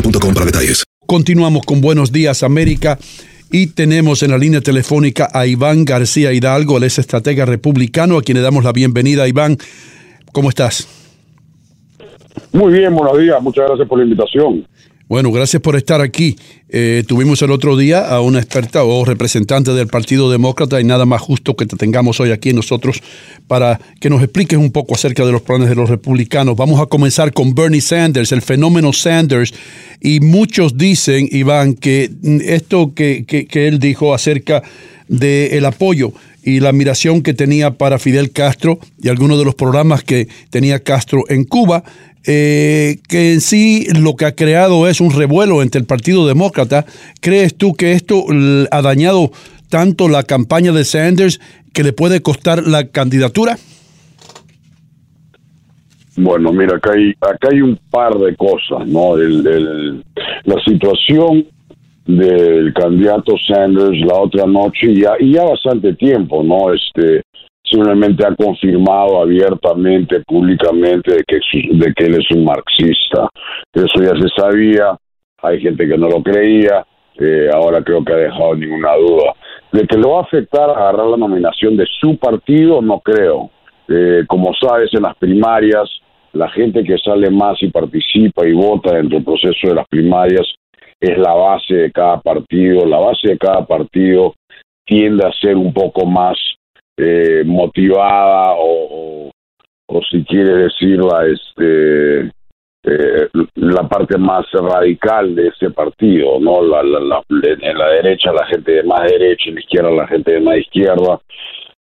boostmobile.com para detalles. Continuamos con Buenos Días América y tenemos en la línea telefónica a Iván García Hidalgo, el ex estratega republicano, a quien le damos la bienvenida. Iván, ¿cómo estás? Muy bien, buenos días. Muchas gracias por la invitación. Bueno, gracias por estar aquí. Eh, tuvimos el otro día a una experta o representante del Partido Demócrata y nada más justo que te tengamos hoy aquí nosotros para que nos expliques un poco acerca de los planes de los republicanos. Vamos a comenzar con Bernie Sanders, el fenómeno Sanders. Y muchos dicen, Iván, que esto que, que, que él dijo acerca del apoyo y la admiración que tenía para Fidel Castro y algunos de los programas que tenía Castro en Cuba, eh, que en sí lo que ha creado es un revuelo entre el Partido Demócrata. ¿Crees tú que esto ha dañado tanto la campaña de Sanders que le puede costar la candidatura? Bueno, mira, acá hay, acá hay un par de cosas, ¿no? El, la situación del candidato Sanders la otra noche ya, y ya bastante tiempo, ¿no? Este simplemente ha confirmado abiertamente, públicamente, de que, de que él es un marxista. Eso ya se sabía, hay gente que no lo creía, eh, ahora creo que ha dejado ninguna duda. De que lo va a afectar a agarrar la nominación de su partido, no creo. Eh, como sabes, en las primarias, la gente que sale más y participa y vota dentro del proceso de las primarias es la base de cada partido. La base de cada partido tiende a ser un poco más eh, motivada o, o, si quiere decirla, este, eh, la parte más radical de ese partido, ¿no? La, la, la- en la derecha la gente de más derecha, en la izquierda la gente de más izquierda.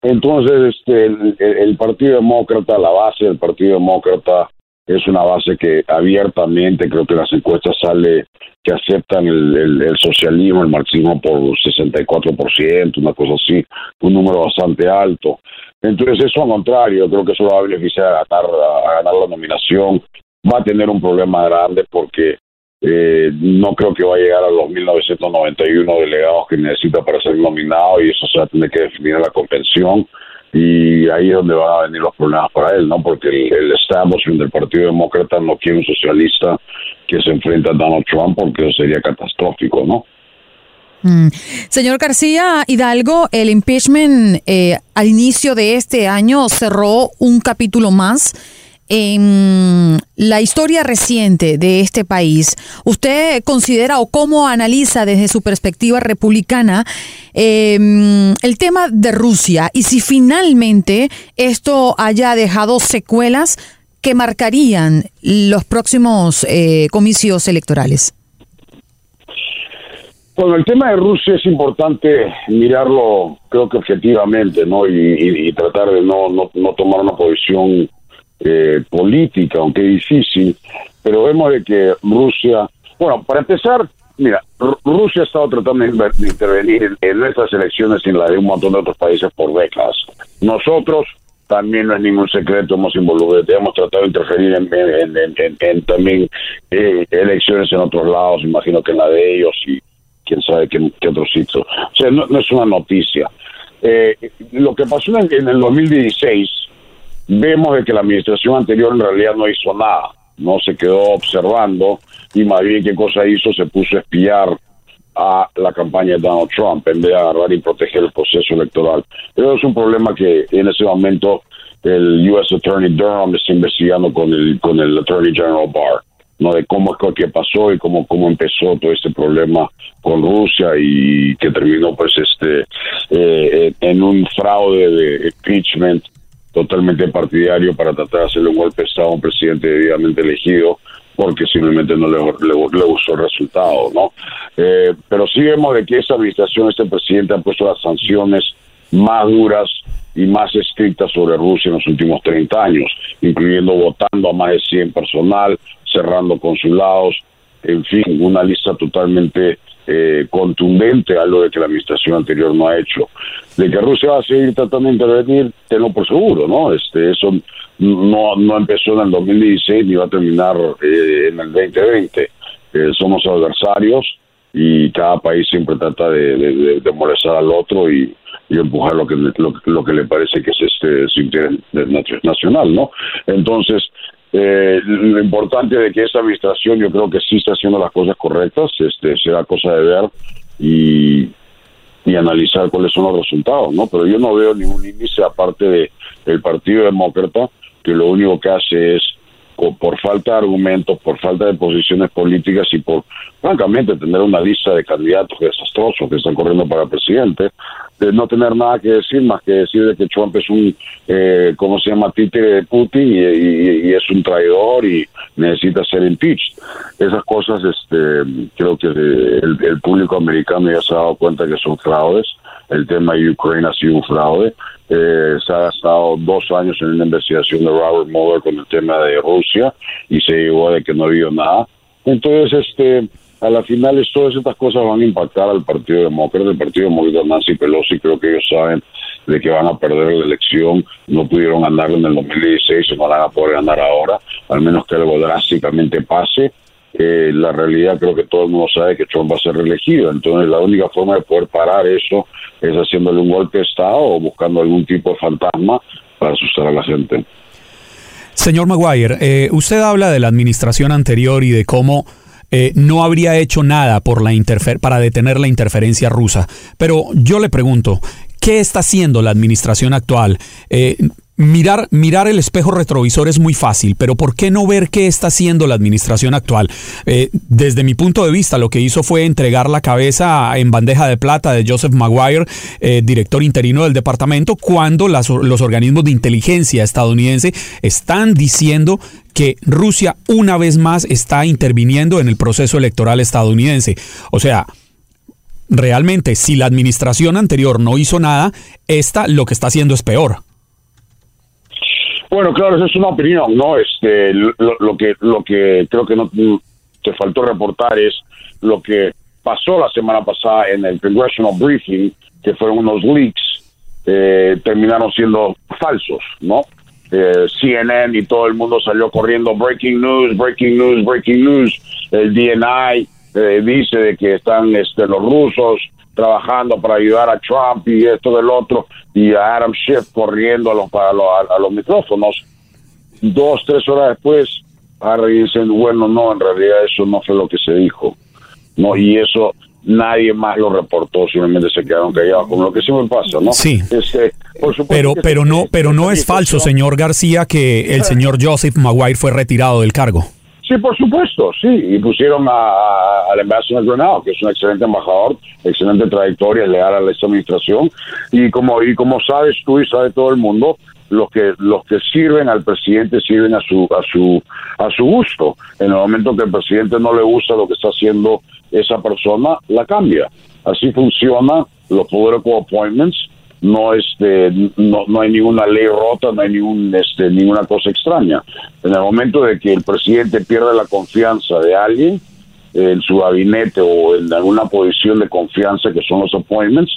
Entonces, este, el Partido Demócrata, la base del Partido Demócrata es una base que abiertamente, creo que las encuestas sale que aceptan el, el- el socialismo, el marxismo por 64%, una cosa así, un número bastante alto. Entonces, eso al contrario, creo que eso lo va a beneficiar a ganar, a ganar la nominación. Va a tener un problema grande porque eh, no creo que va a llegar a los 1991 delegados que necesita para ser nominado y eso se va a tener que definir en la convención y ahí es donde van a venir los problemas para él, ¿no? Porque el, el establishment del Partido Demócrata no quiere un socialista que se enfrenta a Donald Trump porque eso sería catastrófico, ¿no? Mm. Señor García Hidalgo, el impeachment eh, al inicio de este año cerró un capítulo más en la historia reciente de este país. ¿Usted considera o cómo analiza desde su perspectiva republicana eh, el tema de Rusia y si finalmente esto haya dejado secuelas que marcarían los próximos eh, comicios electorales? Bueno, el tema de Rusia es importante mirarlo, creo que objetivamente, ¿no? Y, tratar de no, no tomar una posición eh, política, aunque difícil. pero vemos de que Rusia, bueno, para empezar, mira, Rusia ha estado tratando de intervenir en, nuestras elecciones y en la de un montón de otros países por décadas. Nosotros también no es ningún secreto, hemos involucrado, hemos tratado de interferir en, también eh, elecciones en otros lados, imagino que en la de ellos y quién sabe qué, qué otro sitio. O sea, no, es una noticia. Eh, lo que pasó en, en el 2016, vemos de que la administración anterior en realidad no hizo nada no se quedó observando y más bien qué cosa hizo, se puso a espiar a la campaña de Donald Trump en vez de agarrar y proteger el proceso electoral. Pero es un problema que en ese momento el U.S. Attorney Durham está investigando con el, con el Attorney General Barr, ¿no? De cómo es que pasó y cómo, cómo empezó todo este problema con Rusia y que terminó pues este eh, en un fraude de impeachment totalmente partidario para tratar de hacerle un golpe de Estado a un presidente debidamente elegido porque simplemente no le, gustó el resultado, ¿no? Eh, pero sí vemos de que esta administración, este presidente ha puesto las sanciones más duras y más estrictas sobre Rusia en los últimos 30 años, incluyendo votando a más de 100 personal, cerrando consulados, en fin, una lista totalmente eh, contundente, algo de que la administración anterior no ha hecho. De que Rusia va a seguir tratando de intervenir, tengo por seguro, ¿no? Este, eso no, no empezó en el 2016 ni va a terminar eh, en el 2020. Eh, somos adversarios y cada país siempre trata de, molestar al otro y, empujar lo que, lo, que le parece que es este su interés nacional, ¿no? Entonces, eh, lo importante de que esta administración yo creo que sí está haciendo las cosas correctas, este será cosa de ver y, y analizar cuáles son los resultados, ¿no? Pero yo no veo ningún índice aparte de Partido Demócrata que lo único que hace es por falta de argumentos, por falta de posiciones políticas y por, francamente, tener una lista de candidatos desastrosos que están corriendo para presidente, de no tener nada que decir más que decir de que Trump es un, eh, ¿cómo se llama?, títere de Putin y, es un traidor y necesita ser impeached. Esas cosas, este, creo que el, el público americano ya se ha dado cuenta que son fraudes. El tema de Ucrania ha sido un fraude eh, se ha gastado dos años en una investigación de Robert Mueller con el tema de Rusia y se llegó de que no había nada. Entonces, este, a la final todas estas cosas van a impactar al Partido Demócrata, el Partido Demócrata Nancy Pelosi, creo que ellos saben de que van a perder la elección, no pudieron ganar en el 2016, no van a poder ganar ahora, al menos que algo drásticamente pase. Eh, la realidad creo que todo el mundo sabe que Trump va a ser reelegido, entonces la única forma de poder parar eso es haciéndole un golpe de Estado o buscando algún tipo de fantasma para asustar a la gente. Señor Maguire, eh, usted habla de la administración anterior y de cómo eh, no habría hecho nada por la para detener la interferencia rusa. Pero yo le pregunto, ¿qué está haciendo la administración actual? Mirar, mirar el espejo retrovisor es muy fácil, pero ¿por qué no ver qué está haciendo la administración actual? Eh, desde mi punto de vista, lo que hizo fue entregar la cabeza en bandeja de plata de Joseph Maguire, eh, director interino del departamento, cuando los organismos de inteligencia estadounidense están diciendo que Rusia una vez más está interviniendo en el proceso electoral estadounidense. O sea, realmente, si la administración anterior no hizo nada, esta lo que está haciendo es peor. Bueno, claro, esa es una opinión, ¿no? Este, lo, que lo que creo que no te faltó reportar es lo que pasó la semana pasada en el Congressional Briefing, que fueron unos leaks, eh, terminaron siendo falsos, ¿no? Eh, CNN y todo el mundo salió corriendo, breaking news, breaking news, breaking news. El DNI eh, dice de que están este, los rusos trabajando para ayudar a Trump y esto del otro, y a Adam Schiff corriendo a los, a los, micrófonos. Dos, tres horas después, Harry dicen, bueno, no, en realidad eso no fue lo que se dijo. no Y eso nadie más lo reportó, simplemente se quedaron callados, como lo que siempre pasa, ¿no? Sí. Este, pero pero no, pero no es falso, señor García, que el señor Joseph Maguire fue retirado del cargo. Sí, por supuesto, sí. Y pusieron al embajador Granado, que es un excelente embajador, excelente trayectoria, leal a esta administración. Y como, y como sabes tú y sabe todo el mundo, los que los que sirven al presidente sirven a su a su a su gusto. En el momento que el presidente no le gusta lo que está haciendo esa persona, la cambia. Así funciona los political appointments no este no, no hay ninguna ley rota, no hay ningún este ninguna cosa extraña. En el momento de que el presidente pierde la confianza de alguien en su gabinete o en alguna posición de confianza que son los appointments,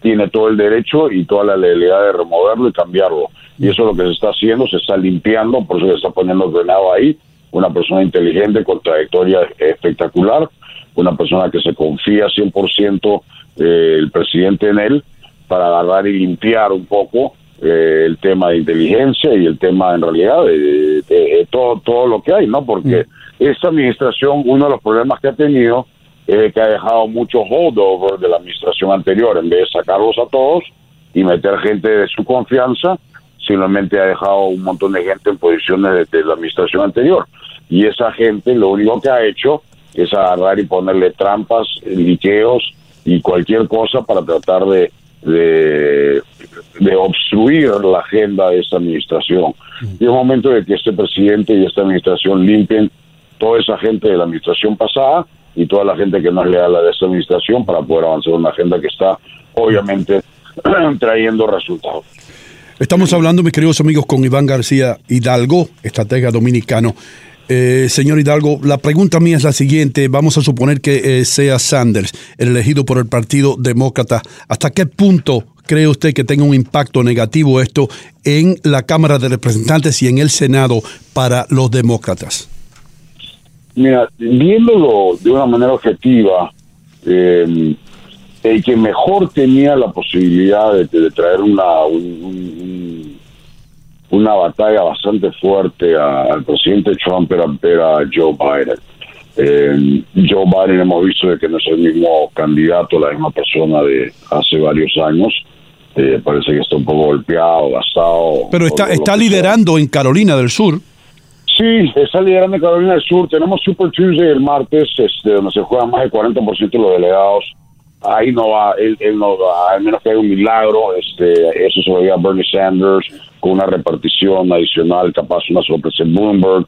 tiene todo el derecho y toda la legalidad de removerlo y cambiarlo. Y eso es lo que se está haciendo, se está limpiando, por eso se está poniendo drenado ahí, una persona inteligente con trayectoria espectacular, una persona que se confía 100% eh, el presidente en él para agarrar y limpiar un poco eh, el tema de inteligencia y el tema en realidad de, todo todo lo que hay, ¿no? Porque esta administración, uno de los problemas que ha tenido es que ha dejado mucho holdover de la administración anterior, en vez de sacarlos a todos y meter gente de su confianza, simplemente ha dejado un montón de gente en posiciones de, la administración anterior. Y esa gente lo único que ha hecho es agarrar y ponerle trampas, liqueos y cualquier cosa para tratar de, de, obstruir la agenda de esta administración. Y es momento de que este presidente y esta administración limpien toda esa gente de la administración pasada y toda la gente que no es leal a esta administración para poder avanzar una agenda que está obviamente trayendo resultados. Estamos hablando, mis queridos amigos, con Iván García Hidalgo, estratega dominicano. Eh, señor Hidalgo, la pregunta mía es la siguiente. Vamos a suponer que eh, sea Sanders, el elegido por el Partido Demócrata. ¿Hasta qué punto cree usted que tenga un impacto negativo esto en la Cámara de Representantes y en el Senado para los demócratas? Mira, viéndolo de una manera objetiva, eh, el que mejor tenía la posibilidad de, traer una una batalla bastante fuerte al presidente Trump era, Joe Biden. Eh, Joe Biden hemos visto de que no es el mismo candidato, la misma persona de hace varios años. Eh, parece que está un poco golpeado, gastado. Pero está, está liderando en Carolina del Sur. Sí, está liderando en Carolina del Sur. Tenemos Super Tuesday el martes, este, donde se juegan más del 40% de los delegados. Ahí no va, él, no va, al menos que haya un milagro. Este, eso se lo a Bernie Sanders con una repartición adicional, capaz una sorpresa en Bloomberg.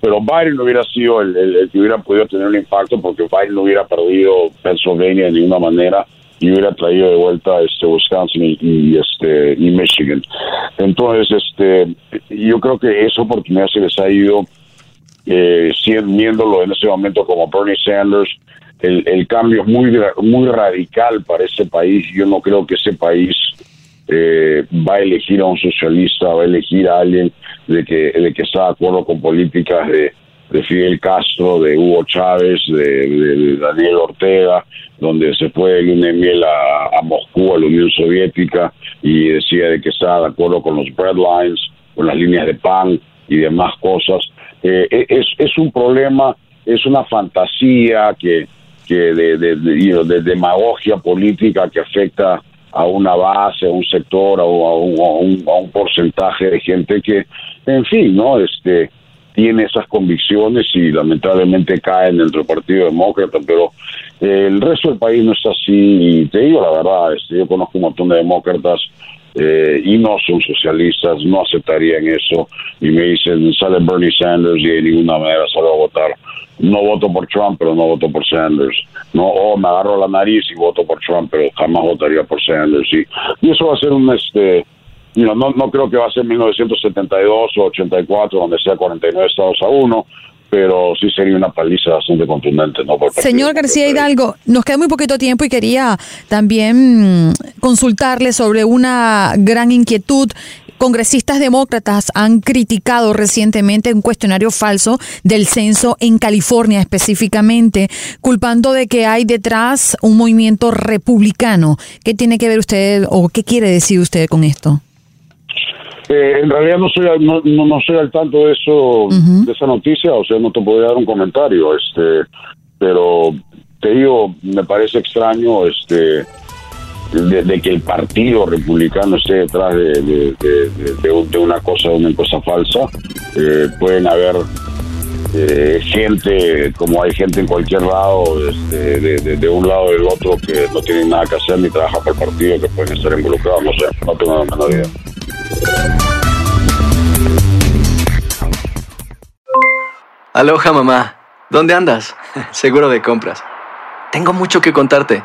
Pero Biden no hubiera sido el, que hubiera podido tener un impacto porque Biden no hubiera perdido Pennsylvania de ninguna manera y hubiera traído de vuelta este Wisconsin y, este Michigan. Entonces, este yo creo que esa oportunidad se les ha ido eh, viéndolo en ese momento como Bernie Sanders. El, cambio es muy muy radical para ese país. Yo no creo que ese país eh, va a elegir a un socialista, va a elegir a alguien de que, de que está de acuerdo con políticas de, de Fidel Castro, de Hugo Chávez, de, Daniel Ortega, donde se fue de miel a, Moscú, a la Unión Soviética, y decía de que estaba de acuerdo con los breadlines, con las líneas de pan y demás cosas. Eh, e, es, es un problema, es una fantasía que, que de, de, de, demagogia política que afecta a una base, a un sector, a un, a un porcentaje de gente que, en fin, ¿no? Este, tiene esas convicciones y lamentablemente caen dentro del Partido Demócrata, pero eh, el resto del país no está así. Y te digo la verdad, este, yo conozco un montón de demócratas eh, y no son socialistas, no aceptarían eso. Y me dicen, sale Bernie Sanders y de ninguna manera salgo a votar. No voto por Trump, pero no voto por Sanders. No, o me agarro la nariz y voto por Trump, pero jamás votaría por Sanders. Y, y eso va a ser un este no, no creo que va a ser 1972 o 84, donde sea 49 estados a uno, pero sí sería una paliza bastante contundente. ¿no? Señor García Hidalgo, nos queda muy poquito tiempo y quería también consultarle sobre una gran inquietud. Congresistas demócratas han criticado recientemente un cuestionario falso del censo en California específicamente, culpando de que hay detrás un movimiento republicano. ¿Qué tiene que ver usted o qué quiere decir usted con esto? Eh, en realidad no soy no, no, soy al tanto de eso de esa noticia o sea no te podría dar un comentario este pero te digo me parece extraño este de, que el partido republicano esté detrás de, una cosa de una cosa falsa eh, pueden haber eh, gente como hay gente en cualquier lado este, de, un lado del otro que no tienen nada que hacer ni trabaja para el partido que pueden estar involucrados no sé no tengo la menor Aloha mamá, ¿dónde andas? Seguro de compras. Tengo mucho que contarte.